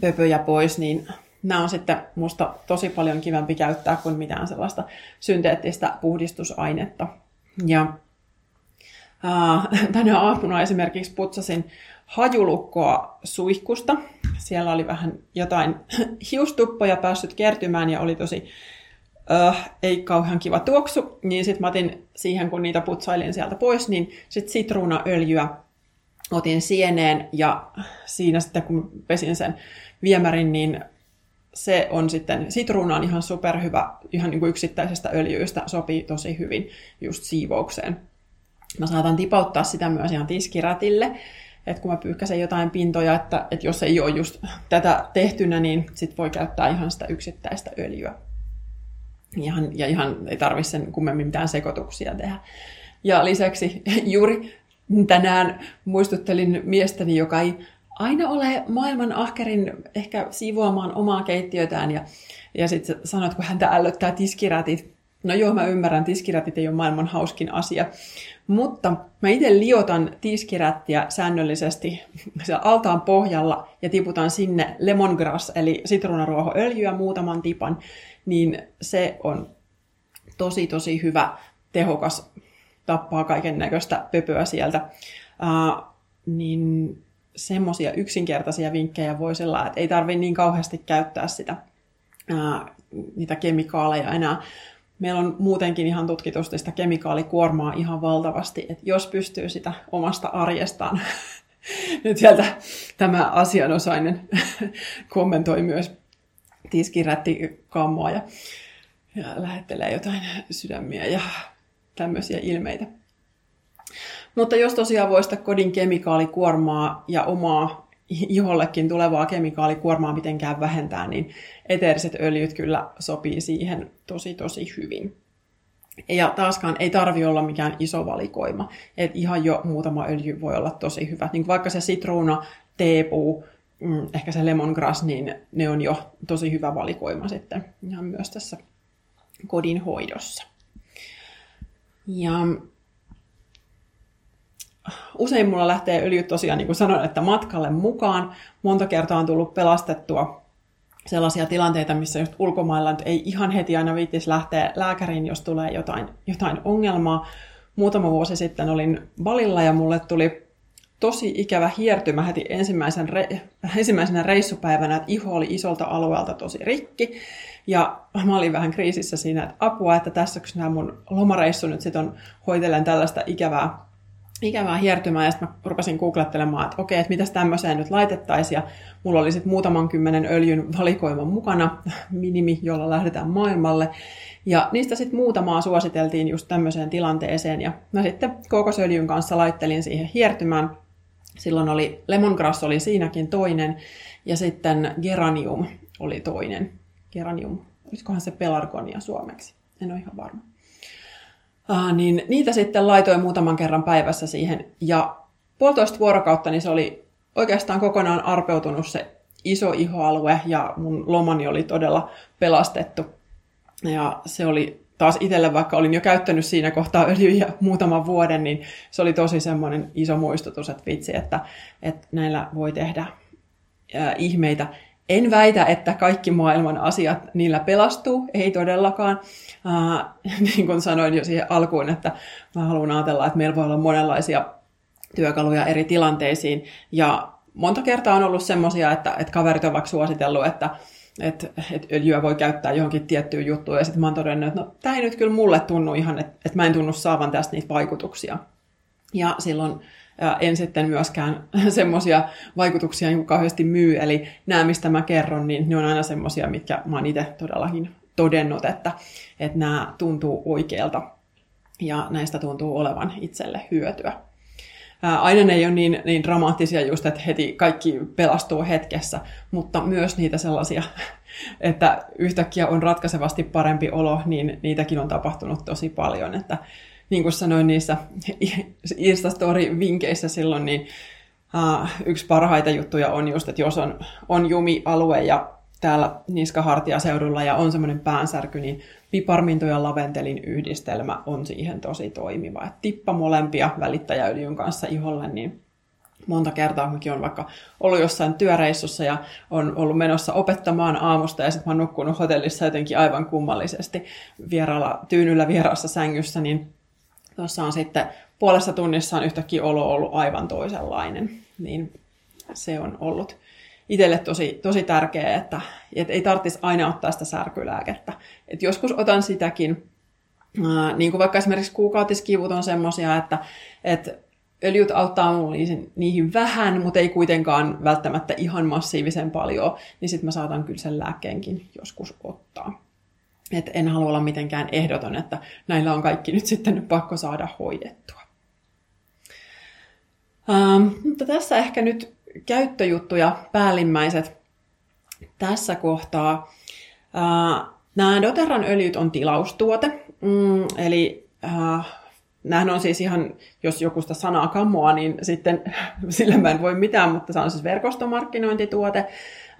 pöpöjä pois, niin nämä on sitten musta tosi paljon kivempi käyttää kuin mitään sellaista synteettistä puhdistusainetta. Ja ää, tänä aamuna esimerkiksi putsasin hajulukkoa suihkusta. Siellä oli vähän jotain hiustuppoja päässyt kertymään ja oli tosi äh, ei kauhean kiva tuoksu, niin sitten mä otin siihen, kun niitä putsailin sieltä pois, niin sitten sitruunaöljyä otin sieneen ja siinä sitten kun pesin sen viemärin, niin se on sitten, sitruuna on ihan superhyvä, ihan niin kuin yksittäisestä öljyistä sopii tosi hyvin just siivoukseen. Mä saatan tipauttaa sitä myös ihan tiskirätille, että kun mä pyyhkäsen jotain pintoja, että, että jos ei ole just tätä tehtynä, niin sit voi käyttää ihan sitä yksittäistä öljyä. Ihan, ja ihan ei tarvitse sen kummemmin mitään sekoituksia tehdä. Ja lisäksi juuri tänään muistuttelin miestäni, joka ei aina ole maailman ahkerin ehkä siivoamaan omaa keittiötään ja, ja sitten sanoit, kun häntä ällöttää tiskirätit. No joo, mä ymmärrän, tiskirätit ei ole maailman hauskin asia. Mutta mä itse liotan tiskirättiä säännöllisesti altaan pohjalla ja tiputan sinne lemongrass eli sitruunaruohoöljyä muutaman tipan niin se on tosi tosi hyvä, tehokas, tappaa kaiken näköistä pöpöä sieltä. Uh, niin semmoisia yksinkertaisia vinkkejä voisi olla, että ei tarvitse niin kauheasti käyttää sitä, uh, niitä kemikaaleja enää. Meillä on muutenkin ihan tutkitusti sitä kemikaalikuormaa ihan valtavasti, että jos pystyy sitä omasta arjestaan nyt sieltä tämä asianosainen kommentoi myös tiskirätti kammoa ja, ja lähettelee jotain sydämiä ja tämmöisiä ilmeitä. Mutta jos tosiaan voi sitä kodin kemikaalikuormaa ja omaa ihollekin tulevaa kemikaalikuormaa mitenkään vähentää, niin eteeriset öljyt kyllä sopii siihen tosi tosi hyvin. Ja taaskaan ei tarvi olla mikään iso valikoima. Et ihan jo muutama öljy voi olla tosi hyvä. Niin vaikka se sitruuna, teepuu, mm, ehkä se lemongrass, niin ne on jo tosi hyvä valikoima sitten ihan myös tässä kodin hoidossa. Ja usein mulla lähtee öljyt tosiaan, niin kuin sanoin, että matkalle mukaan. Monta kertaa on tullut pelastettua sellaisia tilanteita, missä just ulkomailla nyt ei ihan heti aina viittisi lähteä lääkäriin, jos tulee jotain, jotain ongelmaa. Muutama vuosi sitten olin valilla ja mulle tuli tosi ikävä hiertymä heti ensimmäisen re- ensimmäisenä reissupäivänä, että iho oli isolta alueelta tosi rikki. Ja mä olin vähän kriisissä siinä, että apua, että tässä nämä mun lomareissu nyt sitten on, hoitelen tällaista ikävää, ikävää hiertymää, ja sitten mä rupesin googlettelemaan, että okei, että mitäs tämmöiseen nyt laitettaisiin, ja mulla oli sitten muutaman kymmenen öljyn valikoima mukana, minimi, jolla lähdetään maailmalle, ja niistä sitten muutamaa suositeltiin just tämmöiseen tilanteeseen, ja mä sitten kookosöljyn kanssa laittelin siihen hiertymään, Silloin oli lemongrass oli siinäkin toinen ja sitten geranium oli toinen. Geranium, olisikohan se pelargonia suomeksi? En ole ihan varma. Ah, niin niitä sitten laitoin muutaman kerran päivässä siihen ja puolitoista vuorokautta niin se oli oikeastaan kokonaan arpeutunut se iso ihoalue ja mun lomani oli todella pelastettu. Ja se oli taas itselle, vaikka olin jo käyttänyt siinä kohtaa öljyjä muutaman vuoden, niin se oli tosi semmoinen iso muistutus, että vitsi, että, että näillä voi tehdä ihmeitä. En väitä, että kaikki maailman asiat niillä pelastuu, ei todellakaan. Äh, niin kuin sanoin jo siihen alkuun, että mä haluan ajatella, että meillä voi olla monenlaisia työkaluja eri tilanteisiin. Ja monta kertaa on ollut semmoisia, että, että kaverit vaikka suositellut, että, että, että öljyä voi käyttää johonkin tiettyyn juttuun. Ja sitten mä oon todennut, että no, tämä ei nyt kyllä mulle tunnu ihan, että, että mä en tunnu saavan tästä niitä vaikutuksia. Ja silloin en sitten myöskään semmoisia vaikutuksia niin kauheasti myy. Eli nämä, mistä mä kerron, niin ne on aina semmoisia, mitkä mä oon itse todellakin todennut, että, että nämä tuntuu oikealta ja näistä tuntuu olevan itselle hyötyä. Aina ne ei ole niin, niin dramaattisia just, että heti kaikki pelastuu hetkessä, mutta myös niitä sellaisia, että yhtäkkiä on ratkaisevasti parempi olo, niin niitäkin on tapahtunut tosi paljon. Että niin kuin sanoin niissä Instastory-vinkeissä silloin, niin uh, yksi parhaita juttuja on just, että jos on, on jumialue ja täällä niskahartiaseudulla ja on semmoinen päänsärky, niin piparminto ja laventelin yhdistelmä on siihen tosi toimiva. Et tippa molempia välittäjäöljyn kanssa iholle, niin monta kertaa mäkin on vaikka ollut jossain työreissussa ja on ollut menossa opettamaan aamusta ja sitten mä oon nukkunut hotellissa jotenkin aivan kummallisesti vieraalla, tyynyllä vieraassa sängyssä, niin tuossa on sitten puolessa tunnissa on yhtäkkiä olo ollut aivan toisenlainen. Niin se on ollut itselle tosi, tosi tärkeää, että, että ei tarvitsisi aina ottaa sitä särkylääkettä. Et joskus otan sitäkin, ää, niin kuin vaikka esimerkiksi kuukautiskivut on semmoisia, että, että öljyt auttaa mulle niihin vähän, mutta ei kuitenkaan välttämättä ihan massiivisen paljon, niin sitten mä saatan kyllä sen lääkkeenkin joskus ottaa. Et en halua olla mitenkään ehdoton, että näillä on kaikki nyt sitten pakko saada hoidettua. Ähm, mutta tässä ehkä nyt käyttöjuttuja päällimmäiset tässä kohtaa. Äh, nämä doTERRAn öljyt on tilaustuote, mm, eli äh, Nämähän on siis ihan, jos joku sitä sanaa kammoa, niin sitten sillä mä en voi mitään, mutta se on siis verkostomarkkinointituote.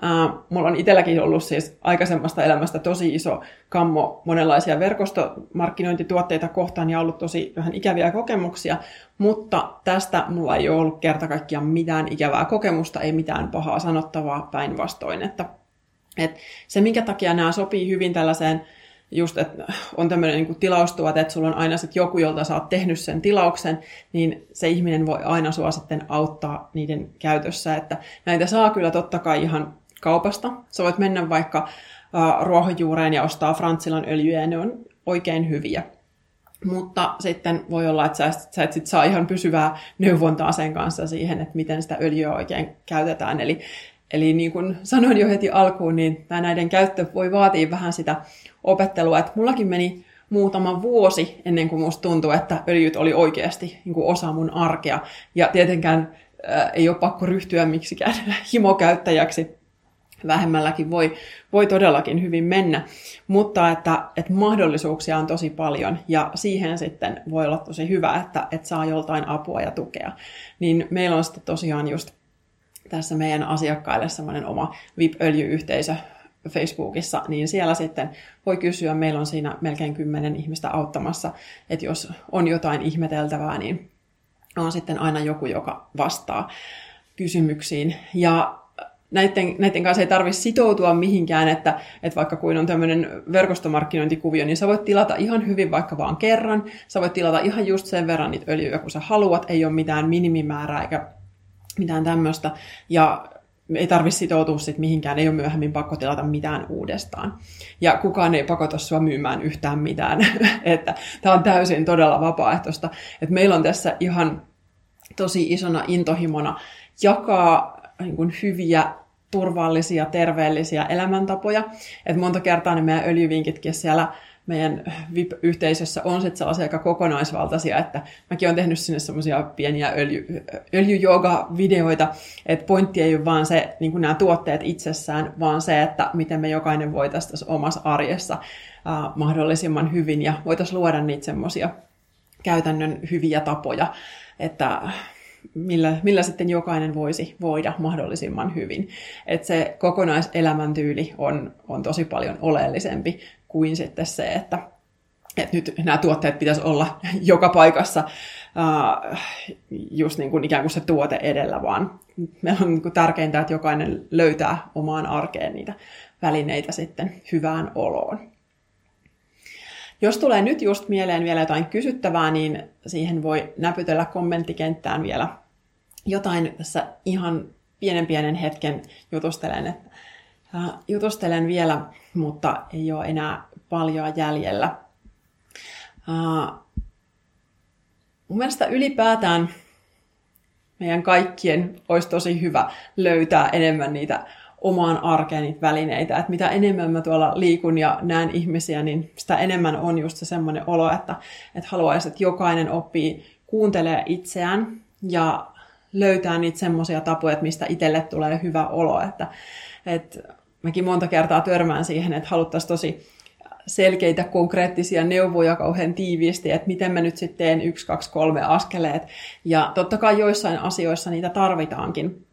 Uh, mulla on itselläkin ollut siis aikaisemmasta elämästä tosi iso kammo monenlaisia verkostomarkkinointituotteita kohtaan ja ollut tosi vähän ikäviä kokemuksia, mutta tästä mulla ei ole ollut kerta kaikkiaan mitään ikävää kokemusta, ei mitään pahaa sanottavaa päinvastoin. Että, että se, minkä takia nämä sopii hyvin tällaiseen just, että on tämmöinen niin tilaustuote, että sulla on aina sit joku, jolta sä oot tehnyt sen tilauksen, niin se ihminen voi aina sua sitten auttaa niiden käytössä. Että näitä saa kyllä totta kai ihan kaupasta. Sä voit mennä vaikka uh, ruohonjuureen ja ostaa Frantsilan öljyjä, ja ne on oikein hyviä. Mutta sitten voi olla, että sä, sä et sit saa ihan pysyvää neuvontaa sen kanssa siihen, että miten sitä öljyä oikein käytetään. Eli, eli niin kuin sanoin jo heti alkuun, niin tämä näiden käyttö voi vaatia vähän sitä opettelua. Että mullakin meni muutama vuosi ennen kuin musta tuntui, että öljyt oli oikeasti niin kuin osa mun arkea. Ja tietenkään äh, ei ole pakko ryhtyä miksikään himokäyttäjäksi vähemmälläkin voi, voi todellakin hyvin mennä, mutta että, että mahdollisuuksia on tosi paljon ja siihen sitten voi olla tosi hyvä, että, että saa joltain apua ja tukea. Niin meillä on sitten tosiaan just tässä meidän asiakkaille semmoinen oma VIP-öljyyhteisö Facebookissa, niin siellä sitten voi kysyä, meillä on siinä melkein kymmenen ihmistä auttamassa, että jos on jotain ihmeteltävää, niin on sitten aina joku, joka vastaa kysymyksiin. Ja näiden, näiden kanssa ei tarvitse sitoutua mihinkään, että, että vaikka kuin on tämmöinen verkostomarkkinointikuvio, niin sä voit tilata ihan hyvin vaikka vaan kerran, sä voit tilata ihan just sen verran niitä öljyjä, kun sä haluat, ei ole mitään minimimäärää eikä mitään tämmöistä, ja ei tarvitse sitoutua sit mihinkään, ei ole myöhemmin pakko tilata mitään uudestaan. Ja kukaan ei pakota sua myymään yhtään mitään, että tämä on täysin todella vapaaehtoista. Et meillä on tässä ihan tosi isona intohimona jakaa niin hyviä turvallisia, terveellisiä elämäntapoja. Et monta kertaa ne meidän öljyvinkitkin siellä meidän VIP-yhteisössä on sitten sellaisia aika kokonaisvaltaisia, että mäkin olen tehnyt sinne semmoisia pieniä öljy, öljyjooga-videoita, että pointti ei ole vaan se, niin nämä tuotteet itsessään, vaan se, että miten me jokainen voitaisiin tässä omassa arjessa äh, mahdollisimman hyvin ja voitaisiin luoda niitä semmoisia käytännön hyviä tapoja, että millä, millä sitten jokainen voisi voida mahdollisimman hyvin. Että se kokonaiselämäntyyli on, on tosi paljon oleellisempi kuin sitten se, että, että nyt nämä tuotteet pitäisi olla joka paikassa uh, just niin kuin ikään kuin se tuote edellä, vaan meillä on niin kuin tärkeintä, että jokainen löytää omaan arkeen niitä välineitä sitten hyvään oloon. Jos tulee nyt just mieleen vielä jotain kysyttävää, niin siihen voi näpytellä kommenttikenttään vielä jotain tässä ihan pienen pienen hetken jutustelen, että, äh, jutustelen vielä, mutta ei ole enää paljon jäljellä. Äh, mun mielestä ylipäätään meidän kaikkien olisi tosi hyvä löytää enemmän niitä omaan arkeen niitä välineitä. Että mitä enemmän mä tuolla liikun ja näen ihmisiä, niin sitä enemmän on just se semmoinen olo, että, että haluaisi, että jokainen oppii kuuntelee itseään ja löytää niitä semmoisia tapoja, että mistä itselle tulee hyvä olo. Että, että mäkin monta kertaa törmään siihen, että haluttaisiin tosi selkeitä, konkreettisia neuvoja kauhean tiiviisti, että miten mä nyt sitten teen yksi, kaksi, kolme askeleet. Ja totta kai joissain asioissa niitä tarvitaankin,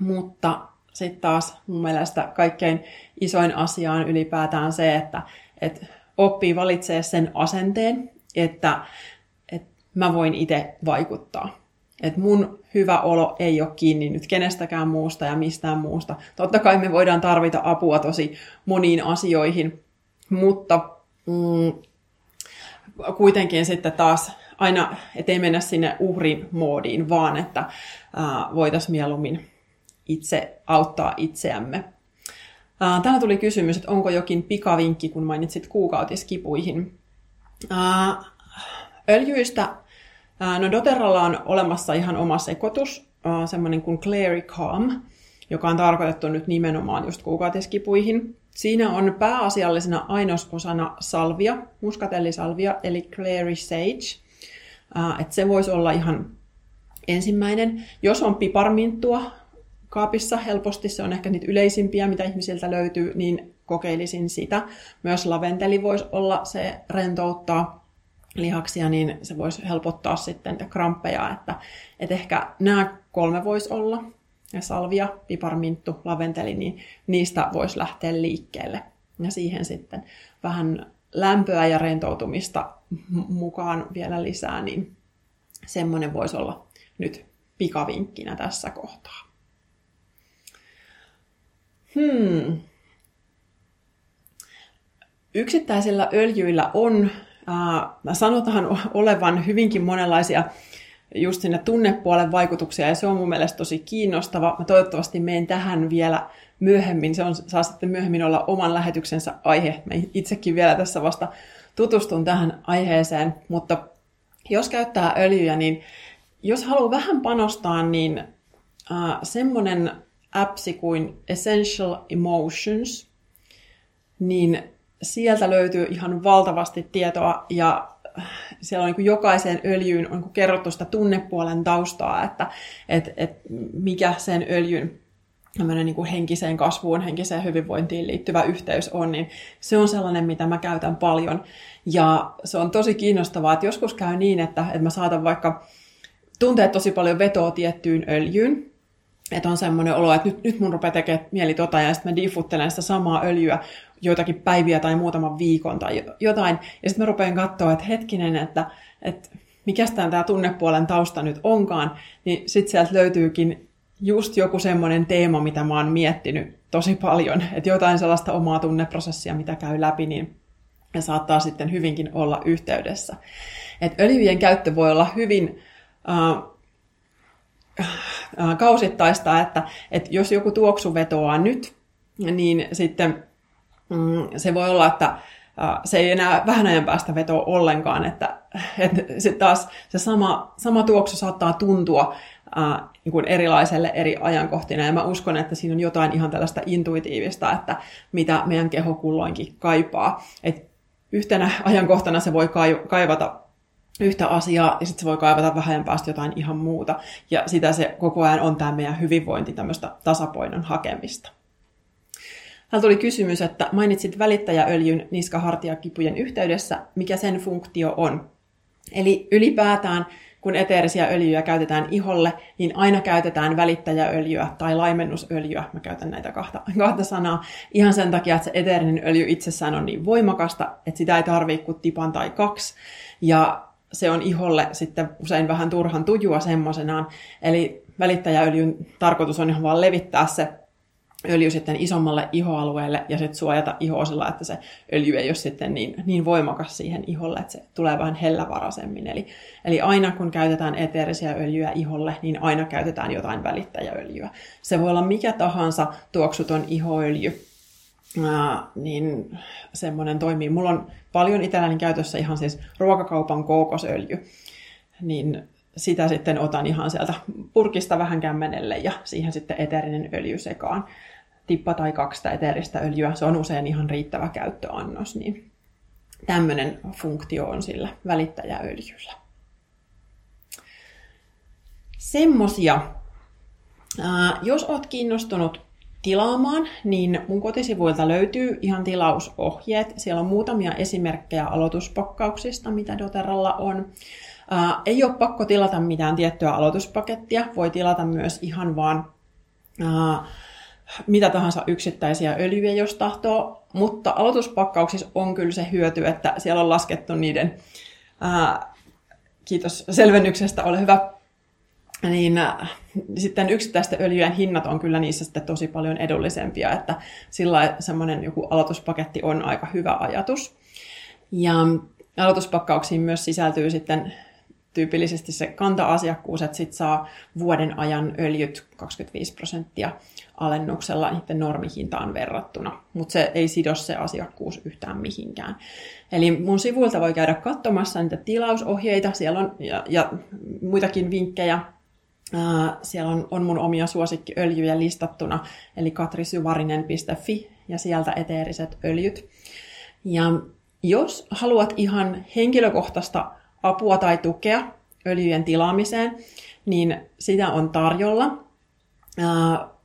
mutta sitten taas mun mielestä kaikkein isoin asia on ylipäätään se, että, että oppii valitsee sen asenteen, että, että mä voin itse vaikuttaa. Että mun hyvä olo ei ole kiinni nyt kenestäkään muusta ja mistään muusta. Totta kai me voidaan tarvita apua tosi moniin asioihin, mutta mm, kuitenkin sitten taas aina, ettei mennä sinne uhrin moodiin, vaan että voitaisiin mieluummin itse auttaa itseämme. Täällä tuli kysymys, että onko jokin pikavinkki, kun mainitsit kuukautiskipuihin. Öljyistä, no doterralla on olemassa ihan oma sekoitus, semmoinen kuin Clary Calm, joka on tarkoitettu nyt nimenomaan just kuukautiskipuihin. Siinä on pääasiallisena ainososana salvia, muskatellisalvia, eli Clary Sage. Että se voisi olla ihan ensimmäinen. Jos on piparminttua, kaapissa helposti, se on ehkä niitä yleisimpiä, mitä ihmisiltä löytyy, niin kokeilisin sitä. Myös laventeli voisi olla, se rentouttaa lihaksia, niin se voisi helpottaa sitten kramppeja, että, että ehkä nämä kolme voisi olla, ja salvia, piparminttu, laventeli, niin niistä voisi lähteä liikkeelle. Ja siihen sitten vähän lämpöä ja rentoutumista mukaan vielä lisää, niin semmoinen voisi olla nyt pikavinkkinä tässä kohtaa. Hmm. Yksittäisillä öljyillä on, sanotaan olevan hyvinkin monenlaisia just sinne tunnepuolen vaikutuksia, ja se on mun mielestä tosi kiinnostava. Mä toivottavasti menen tähän vielä myöhemmin. Se on, saa sitten myöhemmin olla oman lähetyksensä aihe. Mä itsekin vielä tässä vasta tutustun tähän aiheeseen, mutta jos käyttää öljyjä, niin jos haluaa vähän panostaa, niin äh, semmoinen appsi kuin Essential Emotions, niin sieltä löytyy ihan valtavasti tietoa ja siellä on niin jokaiseen öljyyn on niin kerrottu sitä tunnepuolen taustaa, että et, et mikä sen öljyn niin kuin henkiseen kasvuun, henkiseen hyvinvointiin liittyvä yhteys on, niin se on sellainen, mitä mä käytän paljon. Ja se on tosi kiinnostavaa, että joskus käy niin, että, että mä saatan vaikka tuntea tosi paljon vetoa tiettyyn öljyyn, että on semmoinen olo, että nyt, nyt mun rupeaa tekemään mieli tota, ja sitten mä diffuttelen sitä samaa öljyä joitakin päiviä tai muutaman viikon tai jotain. Ja sitten mä rupean katsoa, että hetkinen, että, että mikä tämä tunnepuolen tausta nyt onkaan, niin sitten sieltä löytyykin just joku semmoinen teema, mitä mä oon miettinyt tosi paljon, että jotain sellaista omaa tunneprosessia, mitä käy läpi, niin ja saattaa sitten hyvinkin olla yhteydessä. Et öljyjen käyttö voi olla hyvin uh, Äh, kausittaista, että, että jos joku tuoksu vetoaa nyt, niin sitten mm, se voi olla, että se ei enää vähän ajan päästä vetoa ollenkaan, että, että sitten taas se sama, sama tuoksu saattaa tuntua äh, niin kuin erilaiselle eri ajankohtina, ja mä uskon, että siinä on jotain ihan tällaista intuitiivista, että mitä meidän keho kulloinkin kaipaa. Et yhtenä ajankohtana se voi kaivata yhtä asiaa, ja sitten se voi kaivata vähän päästä jotain ihan muuta. Ja sitä se koko ajan on tämä meidän hyvinvointi, tämmöistä tasapainon hakemista. Täällä tuli kysymys, että mainitsit välittäjäöljyn niskahartiakipujen yhteydessä, mikä sen funktio on. Eli ylipäätään kun eteerisiä öljyjä käytetään iholle, niin aina käytetään välittäjäöljyä tai laimennusöljyä. Mä käytän näitä kahta, kahta sanaa ihan sen takia, että se eteerinen öljy itsessään on niin voimakasta, että sitä ei tarvitse kuin tipan tai kaksi. Ja se on iholle sitten usein vähän turhan tujua semmoisenaan. Eli välittäjäöljyn tarkoitus on ihan vaan levittää se öljy sitten isommalle ihoalueelle ja sitten suojata ihoa sillä, että se öljy ei ole sitten niin, niin voimakas siihen iholle, että se tulee vähän hellävaraisemmin. Eli, eli aina kun käytetään eteerisiä öljyjä iholle, niin aina käytetään jotain välittäjäöljyä. Se voi olla mikä tahansa tuoksuton ihoöljy, Ää, niin semmoinen toimii. Mulla on paljon itselläni käytössä ihan siis ruokakaupan kookosöljy, niin sitä sitten otan ihan sieltä purkista vähän kämmenelle ja siihen sitten eteerinen öljy sekaan tippa tai kaksi eteeristä öljyä, se on usein ihan riittävä käyttöannos, niin tämmöinen funktio on sillä välittäjäöljyllä. Semmosia. Jos oot kiinnostunut tilaamaan, niin mun kotisivuilta löytyy ihan tilausohjeet. Siellä on muutamia esimerkkejä aloituspakkauksista, mitä doTERRalla on. ei ole pakko tilata mitään tiettyä aloituspakettia. Voi tilata myös ihan vaan mitä tahansa yksittäisiä öljyjä, jos tahtoo, mutta aloituspakkauksissa on kyllä se hyöty, että siellä on laskettu niiden, ää, kiitos selvennyksestä, ole hyvä, niin ää, sitten yksittäisten öljyjen hinnat on kyllä niissä sitten tosi paljon edullisempia, että sillä semmoinen joku aloituspaketti on aika hyvä ajatus. Ja aloituspakkauksiin myös sisältyy sitten tyypillisesti se kanta-asiakkuus, että sit saa vuoden ajan öljyt 25 prosenttia alennuksella niiden normihintaan verrattuna, mutta se ei sido se asiakkuus yhtään mihinkään. Eli mun sivuilta voi käydä katsomassa niitä tilausohjeita, siellä on ja, ja muitakin vinkkejä. Ää, siellä on, on mun omia suosikkiöljyjä listattuna, eli katrisyvarinen.fi ja sieltä eteeriset öljyt. Ja jos haluat ihan henkilökohtaista apua tai tukea öljyjen tilaamiseen, niin sitä on tarjolla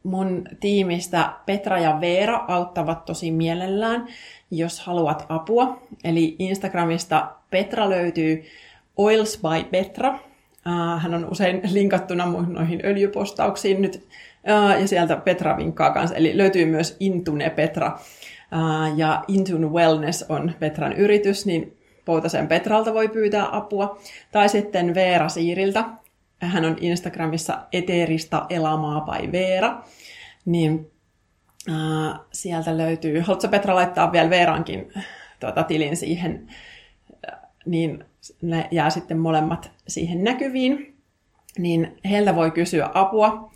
mun tiimistä Petra ja Veera auttavat tosi mielellään, jos haluat apua. Eli Instagramista Petra löytyy Oils by Petra. Hän on usein linkattuna noihin öljypostauksiin nyt. Ja sieltä Petra vinkkaa kanssa. Eli löytyy myös Intune Petra. Ja Intune Wellness on Petran yritys, niin Poutasen Petralta voi pyytää apua. Tai sitten Veera Siiriltä. Hän on Instagramissa eteeristä elamaa by Veera niin äh, sieltä löytyy, haluatko Petra laittaa vielä Veerankin tuota, tilin siihen, niin ne jää sitten molemmat siihen näkyviin, niin heiltä voi kysyä apua,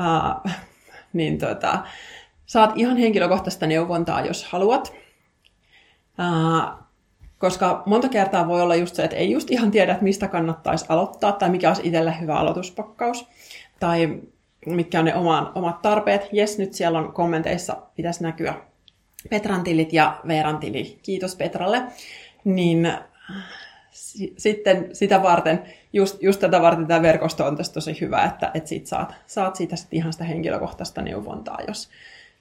äh, niin tuota, saat ihan henkilökohtaista neuvontaa, jos haluat. Äh, koska monta kertaa voi olla just se, että ei just ihan tiedä, että mistä kannattaisi aloittaa tai mikä olisi itselle hyvä aloituspakkaus. Tai mitkä on ne oman, omat tarpeet. Jes, nyt siellä on kommenteissa, pitäisi näkyä Petran tilit ja Veeran tili. Kiitos Petralle. Niin sitten sitä varten, just, just tätä varten tämä verkosto on tosi hyvä, että, että sit saat, saat siitä sit ihan sitä henkilökohtaista neuvontaa, jos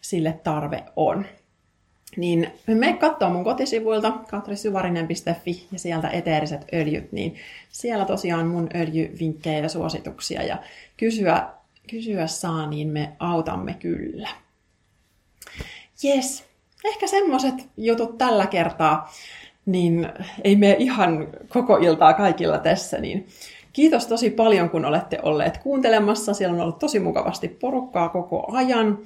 sille tarve on. Niin me katsoa mun kotisivuilta katrisyvarinen.fi ja sieltä eteeriset öljyt, niin siellä tosiaan mun öljyvinkkejä ja suosituksia ja kysyä kysyä saa, niin me autamme kyllä. Yes, ehkä semmoiset jutut tällä kertaa, niin ei mene ihan koko iltaa kaikilla tässä, niin kiitos tosi paljon, kun olette olleet kuuntelemassa. Siellä on ollut tosi mukavasti porukkaa koko ajan.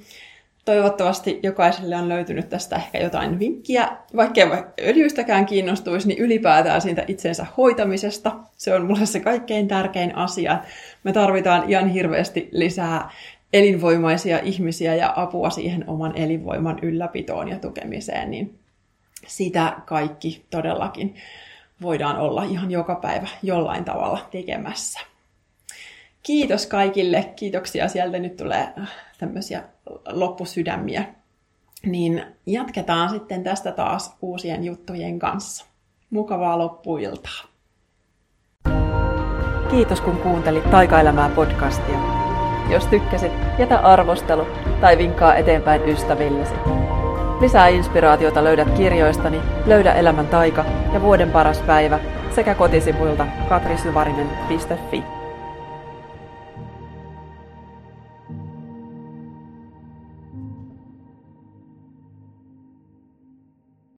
Toivottavasti jokaiselle on löytynyt tästä ehkä jotain vinkkiä, vaikkei öljyistäkään kiinnostuisi, niin ylipäätään siitä itsensä hoitamisesta. Se on mulle se kaikkein tärkein asia. Me tarvitaan ihan hirveästi lisää elinvoimaisia ihmisiä ja apua siihen oman elinvoiman ylläpitoon ja tukemiseen, niin sitä kaikki todellakin voidaan olla ihan joka päivä jollain tavalla tekemässä. Kiitos kaikille. Kiitoksia. Sieltä nyt tulee tämmöisiä loppusydämiä. Niin jatketaan sitten tästä taas uusien juttujen kanssa. Mukavaa loppuiltaa. Kiitos kun kuuntelit Taikaelämää podcastia. Jos tykkäsit, jätä arvostelu tai vinkkaa eteenpäin ystävillesi. Lisää inspiraatiota löydät kirjoistani Löydä elämän taika ja Vuoden paras päivä sekä kotisivuilta katrisyvarinen.fi.